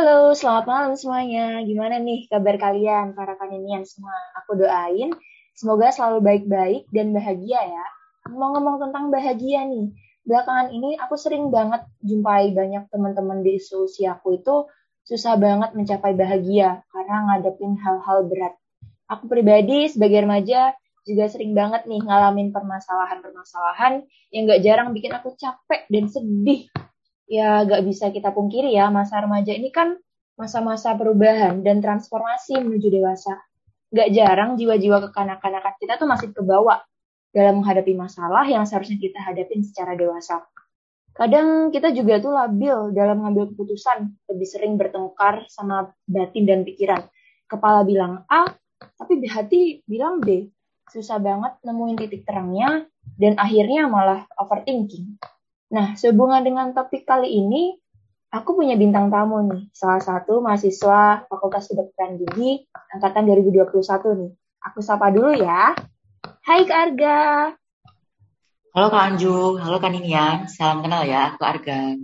Halo, selamat malam semuanya. Gimana nih kabar kalian, para kaninian semua? Aku doain semoga selalu baik-baik dan bahagia ya. Ngomong-ngomong tentang bahagia nih, belakangan ini aku sering banget jumpai banyak teman-teman di seusiaku itu susah banget mencapai bahagia karena ngadepin hal-hal berat. Aku pribadi sebagai remaja juga sering banget nih ngalamin permasalahan-permasalahan yang gak jarang bikin aku capek dan sedih ya gak bisa kita pungkiri ya, masa remaja ini kan masa-masa perubahan dan transformasi menuju dewasa. Gak jarang jiwa-jiwa kekanak-kanakan kita tuh masih kebawa dalam menghadapi masalah yang seharusnya kita hadapin secara dewasa. Kadang kita juga tuh labil dalam mengambil keputusan, lebih sering bertengkar sama batin dan pikiran. Kepala bilang A, tapi hati bilang B. Susah banget nemuin titik terangnya, dan akhirnya malah overthinking. Nah, sehubungan dengan topik kali ini, aku punya bintang tamu nih, salah satu mahasiswa Fakultas Kedokteran Gigi angkatan 2021 nih. Aku sapa dulu ya. Hai Kak Arga. Halo Kak Anju, halo Kak Ninian, salam kenal ya, aku Arga.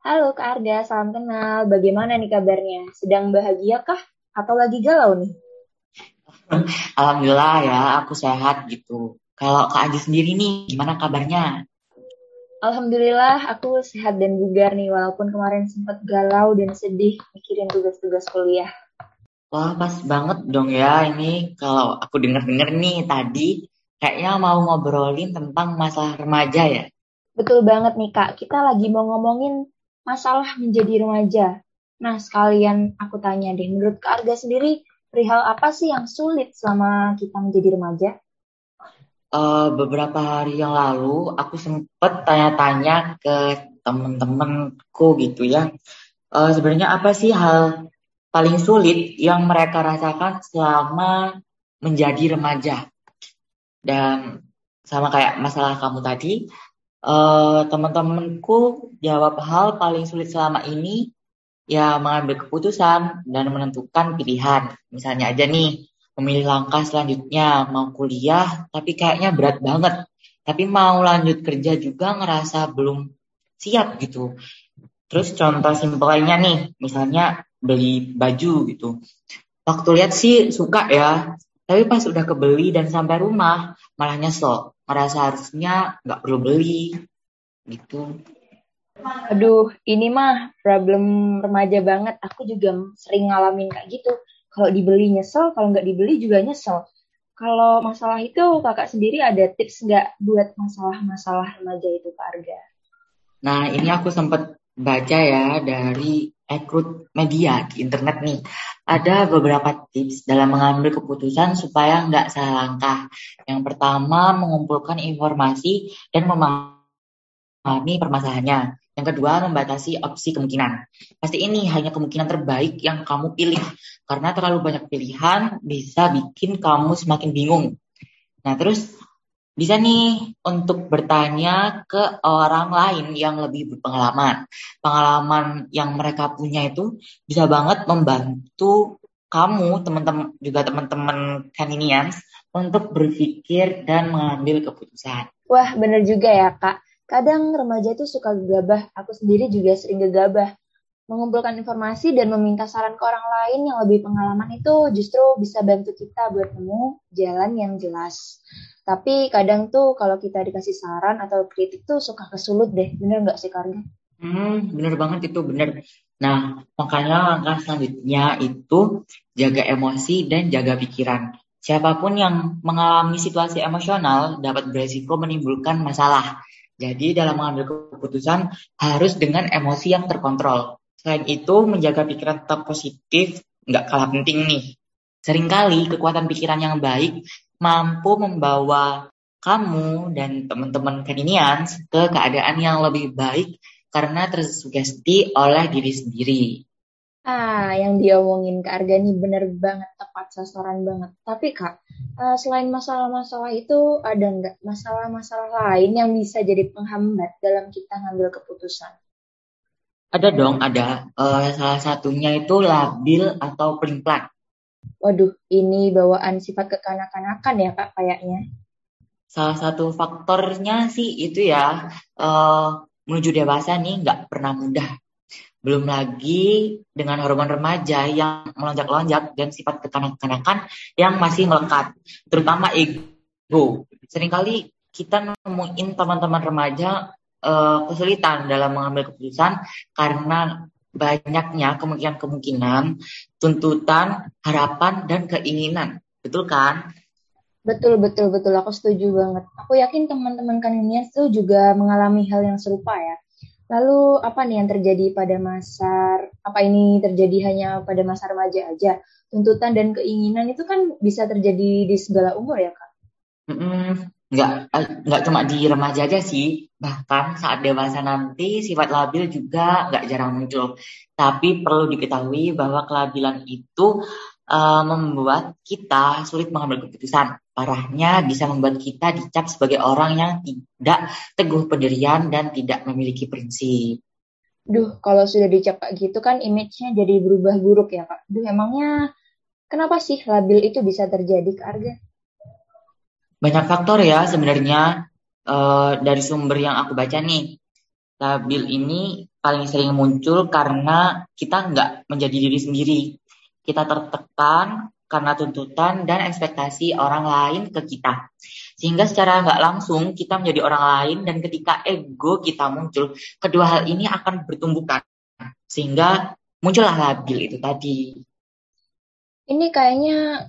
Halo Kak Arga, salam kenal. Bagaimana nih kabarnya? Sedang bahagia kah? Atau lagi galau nih? Alhamdulillah ya, aku sehat gitu. Kalau Kak Anju sendiri nih, gimana kabarnya? Alhamdulillah aku sehat dan bugar nih walaupun kemarin sempat galau dan sedih mikirin tugas-tugas kuliah. Wah pas banget dong ya ini kalau aku denger-denger nih tadi kayaknya mau ngobrolin tentang masalah remaja ya. Betul banget nih kak, kita lagi mau ngomongin masalah menjadi remaja. Nah sekalian aku tanya deh, menurut Kak Arga sendiri perihal apa sih yang sulit selama kita menjadi remaja? Uh, beberapa hari yang lalu aku sempat tanya-tanya ke temen-temenku gitu ya. Uh, sebenarnya apa sih hal paling sulit yang mereka rasakan selama menjadi remaja? Dan sama kayak masalah kamu tadi, uh, teman-temanku jawab hal paling sulit selama ini ya mengambil keputusan dan menentukan pilihan. Misalnya aja nih, memilih langkah selanjutnya. Mau kuliah tapi kayaknya berat banget. Tapi mau lanjut kerja juga ngerasa belum siap gitu. Terus contoh simpelnya nih misalnya beli baju gitu. Waktu lihat sih suka ya tapi pas udah kebeli dan sampai rumah malah nyesel. Merasa harusnya nggak perlu beli gitu. Aduh, ini mah problem remaja banget. Aku juga sering ngalamin kayak gitu kalau dibeli nyesel, kalau nggak dibeli juga nyesel. Kalau masalah itu kakak sendiri ada tips nggak buat masalah-masalah remaja itu Kak Arga? Nah ini aku sempat baca ya dari Ekrut Media di internet nih. Ada beberapa tips dalam mengambil keputusan supaya nggak salah langkah. Yang pertama mengumpulkan informasi dan memahami permasalahannya. Yang kedua, membatasi opsi kemungkinan. Pasti ini hanya kemungkinan terbaik yang kamu pilih. Karena terlalu banyak pilihan bisa bikin kamu semakin bingung. Nah, terus bisa nih untuk bertanya ke orang lain yang lebih berpengalaman. Pengalaman yang mereka punya itu bisa banget membantu kamu, teman-teman juga teman-teman kaninians untuk berpikir dan mengambil keputusan. Wah, bener juga ya, Kak. Kadang remaja itu suka gegabah, aku sendiri juga sering gegabah. Mengumpulkan informasi dan meminta saran ke orang lain yang lebih pengalaman itu justru bisa bantu kita buat nemu jalan yang jelas. Tapi kadang tuh kalau kita dikasih saran atau kritik tuh suka kesulut deh, bener nggak sih Karga? Hmm, bener banget itu, bener. Nah, makanya langkah selanjutnya itu jaga emosi dan jaga pikiran. Siapa pun yang mengalami situasi emosional dapat beresiko menimbulkan masalah. Jadi dalam mengambil keputusan harus dengan emosi yang terkontrol. Selain itu, menjaga pikiran tetap positif nggak kalah penting nih. Seringkali kekuatan pikiran yang baik mampu membawa kamu dan teman-teman kaninians ke keadaan yang lebih baik karena tersugesti oleh diri sendiri. Ah, yang diomongin Kak Arga nih bener banget, tepat sasaran banget. Tapi Kak, uh, selain masalah-masalah itu, ada nggak masalah-masalah lain yang bisa jadi penghambat dalam kita ngambil keputusan? Ada dong, ada. Uh, salah satunya itu labil atau pelin-pelan. Waduh, ini bawaan sifat kekanak-kanakan ya Kak kayaknya. Salah satu faktornya sih itu ya, uh, menuju dewasa nih nggak pernah mudah Belum lagi dengan hormon remaja yang melonjak-lonjak dan sifat kekanak-kanakan yang masih melekat, terutama ego. Seringkali kita nemuin teman-teman remaja uh, kesulitan dalam mengambil keputusan karena banyaknya kemungkinan-kemungkinan, tuntutan, harapan, dan keinginan. Betul kan? Betul, betul, betul. Aku setuju banget. Aku yakin teman-teman kaninian itu juga mengalami hal yang serupa ya. Lalu apa nih yang terjadi pada masa apa ini terjadi hanya pada masa remaja aja? Tuntutan dan keinginan itu kan bisa terjadi di segala umur ya kak? Mm-mm. Nggak, eh, nggak cuma di remaja aja sih, bahkan saat dewasa nanti sifat labil juga nggak jarang muncul. Tapi perlu diketahui bahwa kelabilan itu uh, membuat kita sulit mengambil keputusan. Parahnya bisa membuat kita dicap sebagai orang yang tidak teguh pendirian dan tidak memiliki prinsip. Duh, kalau sudah dicap kayak gitu kan image-nya jadi berubah buruk ya, Kak. Duh, emangnya kenapa sih labil itu bisa terjadi ke Arga? Banyak faktor ya sebenarnya uh, dari sumber yang aku baca nih. Labil ini paling sering muncul karena kita nggak menjadi diri sendiri kita tertekan karena tuntutan dan ekspektasi orang lain ke kita. Sehingga secara nggak langsung kita menjadi orang lain dan ketika ego kita muncul, kedua hal ini akan bertumbukan. Sehingga muncullah labil itu tadi. Ini kayaknya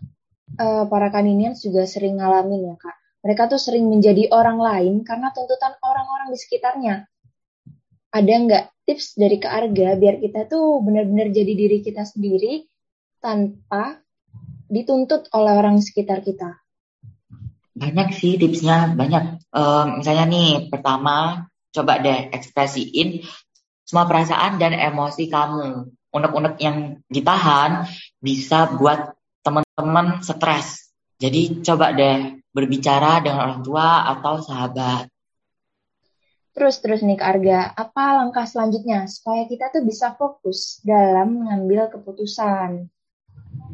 uh, para kaninian juga sering ngalamin ya kak. Mereka tuh sering menjadi orang lain karena tuntutan orang-orang di sekitarnya. Ada nggak tips dari Kak Arga biar kita tuh benar-benar jadi diri kita sendiri tanpa dituntut oleh orang sekitar kita? Banyak sih tipsnya, banyak. Um, misalnya nih, pertama coba deh ekspresiin semua perasaan dan emosi kamu. Unek-unek yang ditahan bisa buat teman-teman stres. Jadi coba deh berbicara dengan orang tua atau sahabat. Terus terus nih Kak Arga, apa langkah selanjutnya supaya kita tuh bisa fokus dalam mengambil keputusan?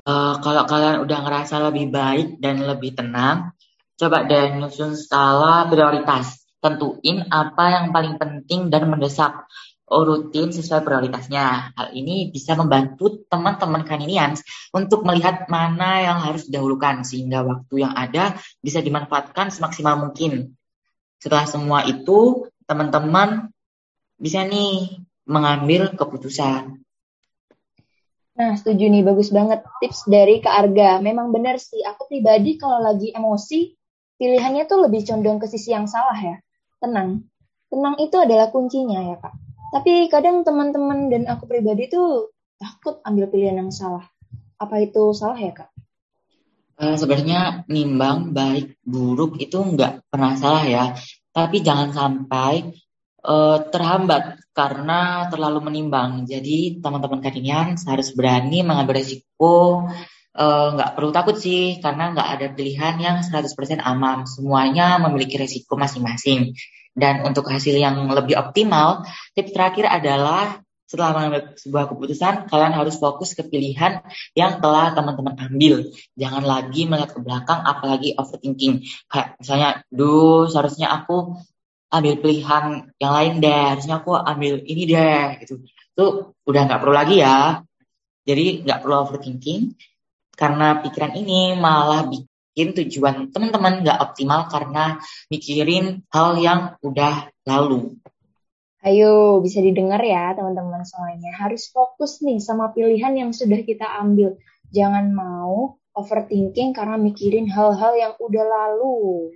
Uh, kalau kalian udah ngerasa lebih baik dan lebih tenang, coba deh nyusun skala prioritas. Tentuin apa yang paling penting dan mendesak. Urutin sesuai prioritasnya. Hal ini bisa membantu teman-teman kaninians untuk melihat mana yang harus didahulukan sehingga waktu yang ada bisa dimanfaatkan semaksimal mungkin. Setelah semua itu, teman-teman bisa nih mengambil keputusan. Nah, setuju nih, bagus banget tips dari Kak Arga. Memang benar sih, aku pribadi kalau lagi emosi, pilihannya tuh lebih condong ke sisi yang salah ya. Tenang. Tenang itu adalah kuncinya ya, Kak. Tapi kadang teman-teman dan aku pribadi tuh takut ambil pilihan yang salah. Apa itu salah ya, Kak? Uh, sebenarnya nimbang baik buruk itu nggak pernah salah ya. Tapi jangan sampai uh, terhambat karena terlalu menimbang. Jadi teman-teman kaninian harus berani mengambil resiko. Eh, nggak uh, perlu takut sih karena nggak ada pilihan yang 100% aman. Semuanya memiliki resiko masing-masing. Dan untuk hasil yang lebih optimal, tips terakhir adalah setelah mengambil sebuah keputusan, kalian harus fokus ke pilihan yang telah teman-teman ambil. Jangan lagi melihat ke belakang, apalagi overthinking. Kayak misalnya, duh, seharusnya aku ambil pilihan yang lain deh harusnya aku ambil ini deh gitu itu udah nggak perlu lagi ya jadi nggak perlu overthinking karena pikiran ini malah bikin tujuan teman-teman nggak optimal karena mikirin hal yang udah lalu Ayo, bisa didengar ya teman-teman semuanya. Harus fokus nih sama pilihan yang sudah kita ambil. Jangan mau overthinking karena mikirin hal-hal yang udah lalu.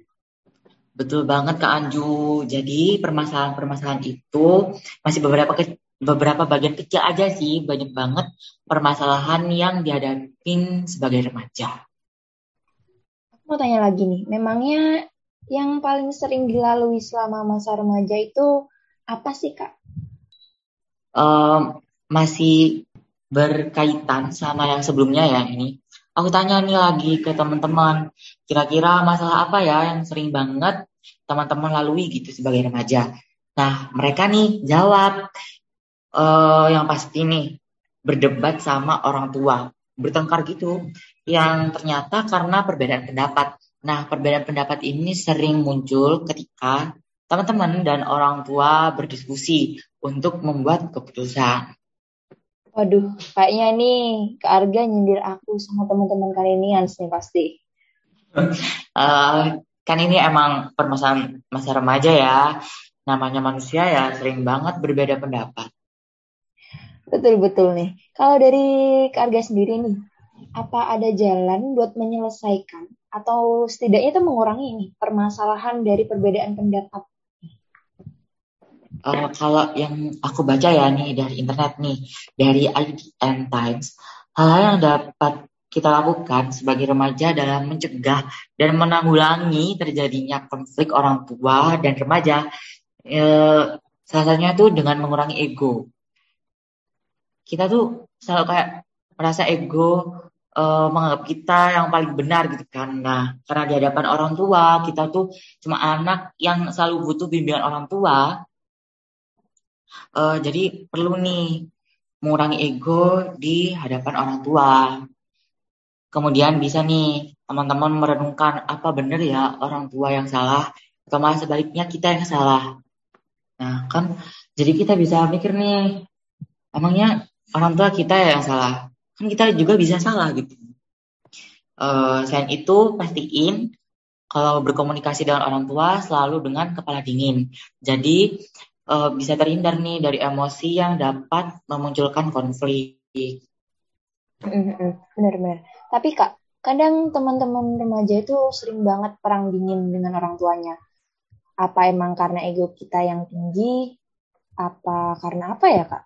Betul banget Kak Anju. Jadi permasalahan-permasalahan itu masih beberapa ke, beberapa bagian kecil aja sih, banyak banget permasalahan yang dihadapin sebagai remaja. Aku mau tanya lagi nih, memangnya yang paling sering dilalui selama masa remaja itu apa sih Kak? Um, masih berkaitan sama yang sebelumnya ya ini. Aku tanya nih lagi ke teman-teman, kira-kira masalah apa ya yang sering banget teman-teman lalui gitu sebagai remaja. Nah, mereka nih jawab uh, yang pasti nih berdebat sama orang tua, bertengkar gitu. Yang ternyata karena perbedaan pendapat. Nah, perbedaan pendapat ini sering muncul ketika teman-teman dan orang tua berdiskusi untuk membuat keputusan. Waduh, kayaknya nih ke Arga nyindir aku sama teman-teman Karinians nih pasti. Uh, kan ini emang permasalahan masa remaja ya. Namanya manusia ya sering banget berbeda pendapat. Betul-betul nih. Kalau dari Arga sendiri nih, apa ada jalan buat menyelesaikan atau setidaknya itu mengurangi ini permasalahan dari perbedaan pendapat Uh, kalau yang aku baca ya nih dari internet nih, dari IDN Times, hal yang dapat kita lakukan sebagai remaja dalam mencegah dan menanggulangi terjadinya konflik orang tua dan remaja, eh, salah satunya tuh dengan mengurangi ego. Kita tuh selalu kayak merasa ego uh, menganggap kita yang paling benar gitu kan. Nah, karena di hadapan orang tua, kita tuh cuma anak yang selalu butuh bimbingan orang tua. Uh, jadi perlu nih mengurangi ego di hadapan orang tua. Kemudian bisa nih teman-teman merenungkan apa benar ya orang tua yang salah atau malah sebaliknya kita yang salah. Nah kan jadi kita bisa mikir nih emangnya orang tua kita yang salah kan kita juga bisa salah gitu. Uh, selain itu pastiin kalau berkomunikasi dengan orang tua selalu dengan kepala dingin. Jadi uh, bisa terhindar nih dari emosi yang dapat memunculkan konflik. Benar-benar. Tapi kak, kadang teman-teman remaja itu sering banget perang dingin dengan orang tuanya. Apa emang karena ego kita yang tinggi? Apa karena apa ya kak?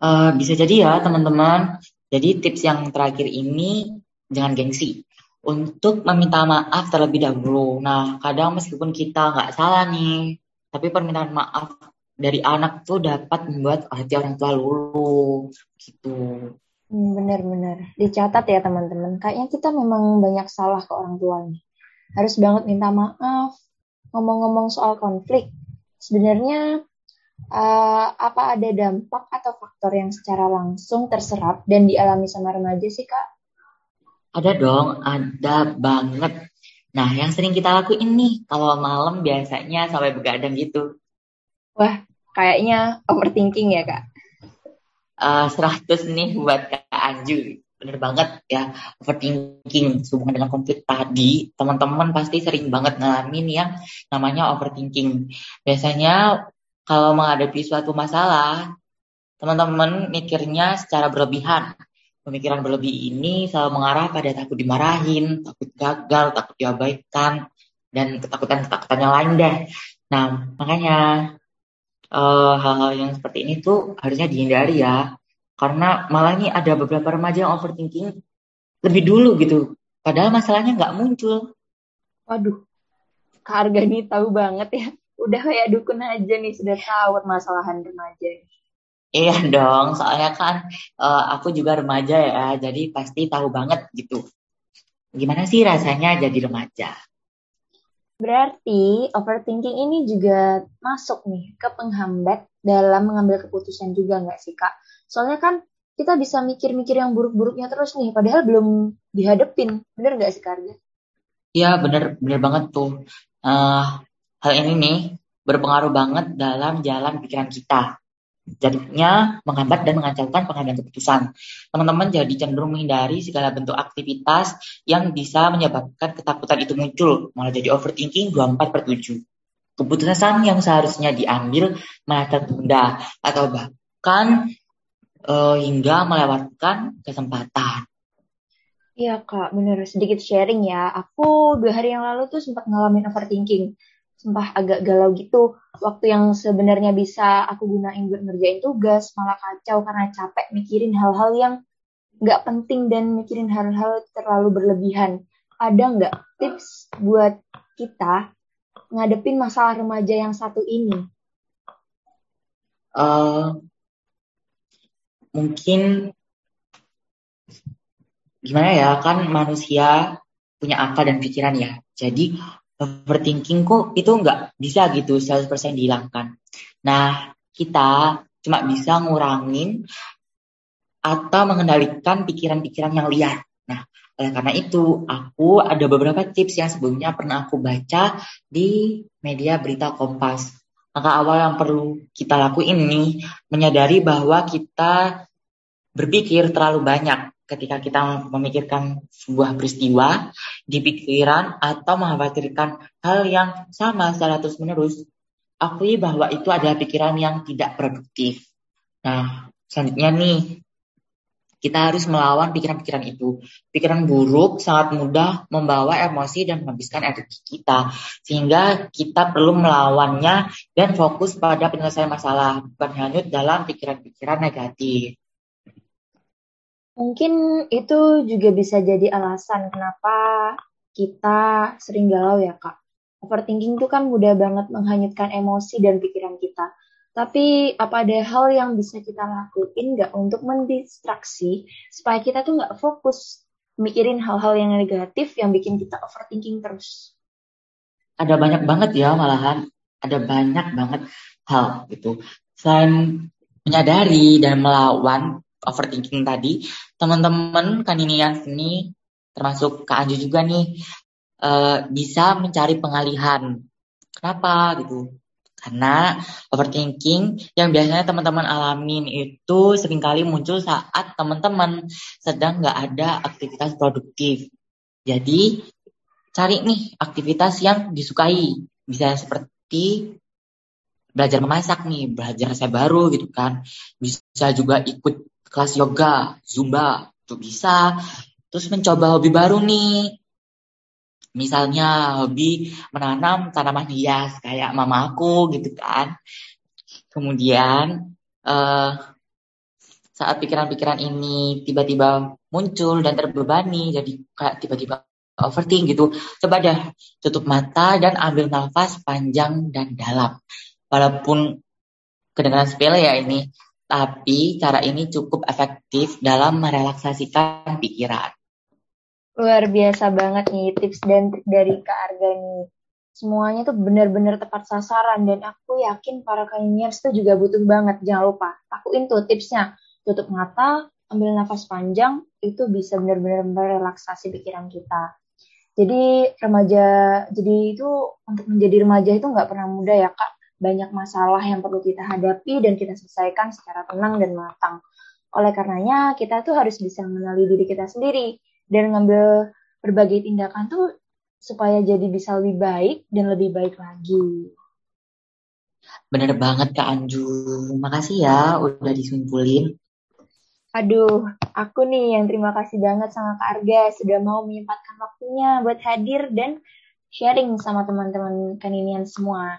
Uh, bisa jadi ya teman-teman. Jadi tips yang terakhir ini jangan gengsi untuk meminta maaf terlebih dahulu. Nah, kadang meskipun kita nggak salah nih, tapi permintaan maaf dari anak tuh dapat membuat hati orang tua luluh gitu. Hmm, bener-bener dicatat ya teman-teman. Kayaknya kita memang banyak salah ke orang tua nih. Harus banget minta maaf. Ngomong-ngomong soal konflik, sebenarnya uh, apa ada dampak atau faktor yang secara langsung terserap dan dialami sama remaja sih kak? Ada dong, ada banget. Nah, yang sering kita lakuin nih kalau malam biasanya sampai begadang gitu. Wah, kayaknya overthinking ya kak? Uh, eh, 100 nih buat kak Anju. Bener banget ya, overthinking sehubungan dengan konflik tadi. Teman-teman pasti sering banget ngalamin yang namanya overthinking. Biasanya kalau menghadapi suatu masalah, teman-teman mikirnya secara berlebihan. Pemikiran berlebih ini selalu mengarah pada takut dimarahin, takut gagal, takut diabaikan, dan ketakutan-ketakutan yang lain deh. Nah, makanya hal eh, hal-hal yang seperti ini tuh harusnya dihindari ya. Karena malah nih ada beberapa remaja yang overthinking lebih dulu gitu. Padahal masalahnya nggak muncul. Waduh, Kak Arga nih tahu banget ya udah kayak dukun aja nih sudah tahu permasalahan remaja. Iya dong, soalnya kan uh, aku juga remaja ya, jadi pasti tahu banget gitu. Gimana sih rasanya jadi remaja? Berarti overthinking ini juga masuk nih ke penghambat dalam mengambil keputusan juga nggak sih kak? Soalnya kan kita bisa mikir-mikir yang buruk-buruknya terus nih, padahal belum dihadepin, bener nggak sih Karga? Iya bener, bener banget tuh. Uh, Hal ini nih berpengaruh banget dalam jalan pikiran kita. Jadinya menghambat dan mengacaukan pengambilan keputusan. Teman-teman jadi cenderung menghindari segala bentuk aktivitas yang bisa menyebabkan ketakutan itu muncul. Malah jadi overthinking 24 per 7. Keputusan yang seharusnya diambil malah tertunda atau bahkan uh, hingga melewatkan kesempatan. Iya kak, bener sedikit sharing ya. Aku dua hari yang lalu tuh sempat ngalamin overthinking sumpah agak galau gitu. Waktu yang sebenarnya bisa aku gunain buat ngerjain tugas, malah kacau karena capek mikirin hal-hal yang nggak penting dan mikirin hal-hal terlalu berlebihan. Ada nggak tips buat kita ngadepin masalah remaja yang satu ini? Uh, mungkin gimana ya kan manusia punya akal dan pikiran ya. Jadi overthinking kok itu nggak bisa gitu 100% dihilangkan. Nah, kita cuma bisa ngurangin atau mengendalikan pikiran-pikiran yang liar. Nah, oleh karena itu, aku ada beberapa tips yang sebelumnya pernah aku baca di media berita Kompas. Langkah awal yang perlu kita lakuin nih, menyadari bahwa kita berpikir terlalu banyak ketika kita memikirkan sebuah peristiwa di pikiran atau mengkhawatirkan hal yang sama secara terus-menerus, akui bahwa itu adalah pikiran yang tidak produktif. Nah, selanjutnya nih, kita harus melawan pikiran-pikiran itu. Pikiran buruk sangat mudah membawa emosi dan menghabiskan energi kita. Sehingga kita perlu melawannya dan fokus pada penyelesaian masalah, bukan hanyut dalam pikiran-pikiran negatif. Mungkin itu juga bisa jadi alasan kenapa kita sering galau ya kak. Overthinking itu kan mudah banget menghanyutkan emosi dan pikiran kita. Tapi apa ada hal yang bisa kita lakuin nggak untuk mendistraksi supaya kita tuh nggak fokus mikirin hal-hal yang negatif yang bikin kita overthinking terus? Ada banyak banget ya malahan, ada banyak banget hal gitu. Selain menyadari dan melawan overthinking tadi, teman-teman kaninian sini termasuk Kak Anju juga nih uh, bisa mencari pengalihan. Kenapa gitu? Karena overthinking yang biasanya teman-teman alamin itu sering kali muncul saat teman-teman sedang nggak ada aktivitas produktif. Jadi cari nih aktivitas yang disukai. Bisa seperti belajar memasak nih, belajar saya baru gitu kan. Bisa juga ikut kelas yoga, zumba, itu bisa. Terus mencoba hobi baru nih, Misalnya hobi menanam tanaman hias kayak mama aku gitu kan. Kemudian uh, saat pikiran-pikiran ini tiba-tiba muncul dan terbebani, jadi kayak tiba-tiba overthink gitu. Coba deh tutup mata dan ambil nafas panjang dan dalam. Walaupun kedengaran sepele ya ini, tapi cara ini cukup efektif dalam merelaksasikan pikiran. Luar biasa banget nih tips dan trik dari Kak Arga nih. Semuanya tuh benar-benar tepat sasaran dan aku yakin para kaniniers tuh juga butuh banget. Jangan lupa, lakuin tuh tipsnya. Tutup mata, ambil nafas panjang, itu bisa benar-benar merelaksasi pikiran kita. Jadi remaja, jadi itu untuk menjadi remaja itu nggak pernah mudah ya kak. Banyak masalah yang perlu kita hadapi dan kita selesaikan secara tenang dan matang. Oleh karenanya, kita tuh harus bisa mengenali diri kita sendiri dan ngambil berbagai tindakan tuh supaya jadi bisa lebih baik dan lebih baik lagi. Bener banget Kak Anju. Makasih ya udah disumpulin. Aduh, aku nih yang terima kasih banget sama Kak Arga sudah mau menyempatkan waktunya buat hadir dan sharing sama teman-teman kaninian semua.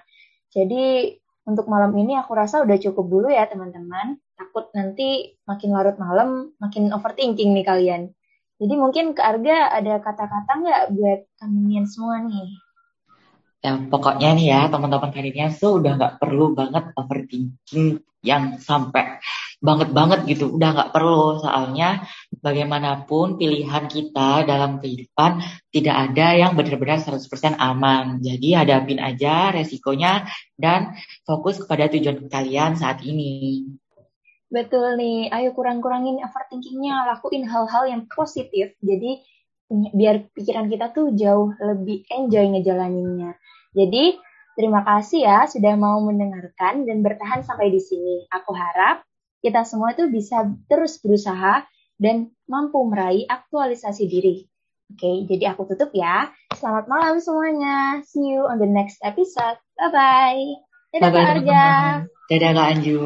Jadi untuk malam ini aku rasa udah cukup dulu ya teman-teman. Takut nanti makin larut malam, makin overthinking nih kalian. Jadi mungkin ke Arga ada kata-kata nggak buat kalian semua nih? Ya pokoknya nih ya teman-teman kalian tuh udah nggak perlu banget overthinking yang sampai banget-banget gitu. Udah nggak perlu soalnya bagaimanapun pilihan kita dalam kehidupan tidak ada yang benar-benar 100% aman. Jadi hadapin aja resikonya dan fokus kepada tujuan kalian saat ini. Betul nih, ayo kurang-kurangin overthinkingnya, lakuin hal-hal yang positif, jadi biar pikiran kita tuh jauh lebih enjoy ngejalaninnya. Jadi, terima kasih ya sudah mau mendengarkan dan bertahan sampai di sini. Aku harap kita semua tuh bisa terus berusaha dan mampu meraih aktualisasi diri. Oke, jadi aku tutup ya. Selamat malam semuanya. See you on the next episode. Bye-bye. Dadah Kak Arja. Dadah Kak Anju.